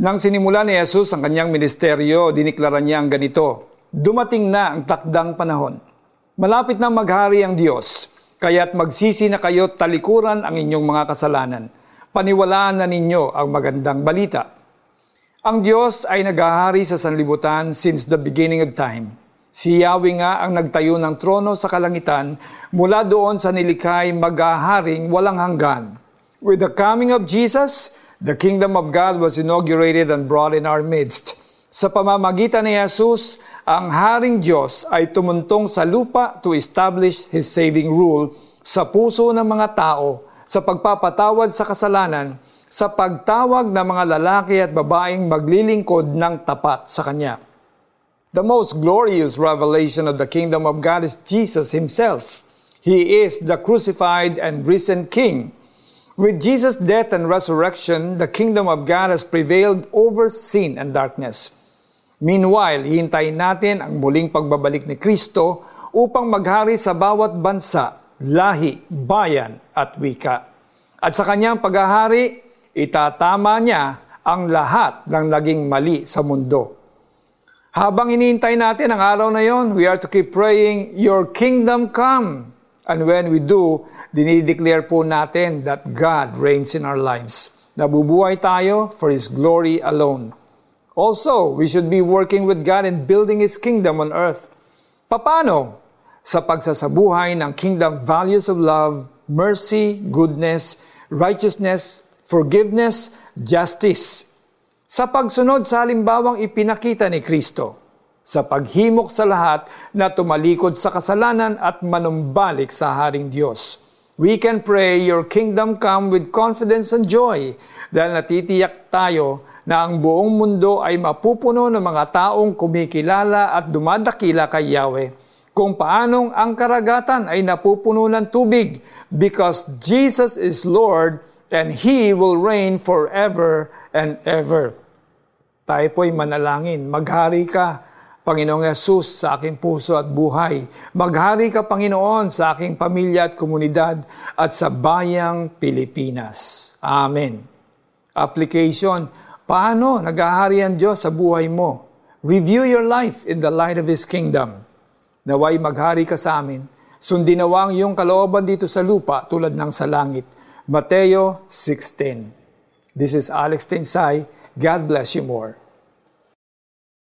Nang sinimula ni Jesus ang kanyang ministeryo, diniklara niya ang ganito, Dumating na ang takdang panahon. Malapit na maghari ang Diyos, kaya't magsisi na kayo talikuran ang inyong mga kasalanan. Paniwalaan na ninyo ang magandang balita. Ang Diyos ay naghahari sa sanlibutan since the beginning of time. Si Yahweh nga ang nagtayo ng trono sa kalangitan, mula doon sa nilikay maghaharing walang hanggan. With the coming of Jesus, the kingdom of God was inaugurated and brought in our midst. Sa pamamagitan ni Jesus, ang Haring Diyos ay tumuntong sa lupa to establish His saving rule sa puso ng mga tao sa pagpapatawad sa kasalanan, sa pagtawag ng mga lalaki at babaeng maglilingkod ng tapat sa Kanya. The most glorious revelation of the kingdom of God is Jesus Himself. He is the crucified and risen King With Jesus' death and resurrection, the kingdom of God has prevailed over sin and darkness. Meanwhile, hihintayin natin ang muling pagbabalik ni Kristo upang maghari sa bawat bansa, lahi, bayan at wika. At sa kanyang paghahari, itatama niya ang lahat ng naging mali sa mundo. Habang inihintay natin ang araw na yon, we are to keep praying, Your kingdom come. And when we do, dinideclare po natin that God reigns in our lives. Nabubuhay tayo for His glory alone. Also, we should be working with God in building His kingdom on earth. Paano? Sa pagsasabuhay ng kingdom values of love, mercy, goodness, righteousness, forgiveness, justice. Sa pagsunod sa halimbawang ipinakita ni Kristo sa paghimok sa lahat na tumalikod sa kasalanan at manumbalik sa Haring Diyos. We can pray, Your kingdom come with confidence and joy dahil natitiyak tayo na ang buong mundo ay mapupuno ng mga taong kumikilala at dumadakila kay Yahweh kung paanong ang karagatan ay napupuno ng tubig because Jesus is Lord and He will reign forever and ever. Tayo po'y manalangin, maghari ka, Panginoong Yesus, sa aking puso at buhay. Maghari ka, Panginoon, sa aking pamilya at komunidad at sa bayang Pilipinas. Amen. Application, paano naghahari ang Diyos sa buhay mo? Review your life in the light of His kingdom. Naway maghari ka sa amin. Sundin nawang iyong kalooban dito sa lupa tulad ng sa langit. Mateo 16. This is Alex Tensay. God bless you more.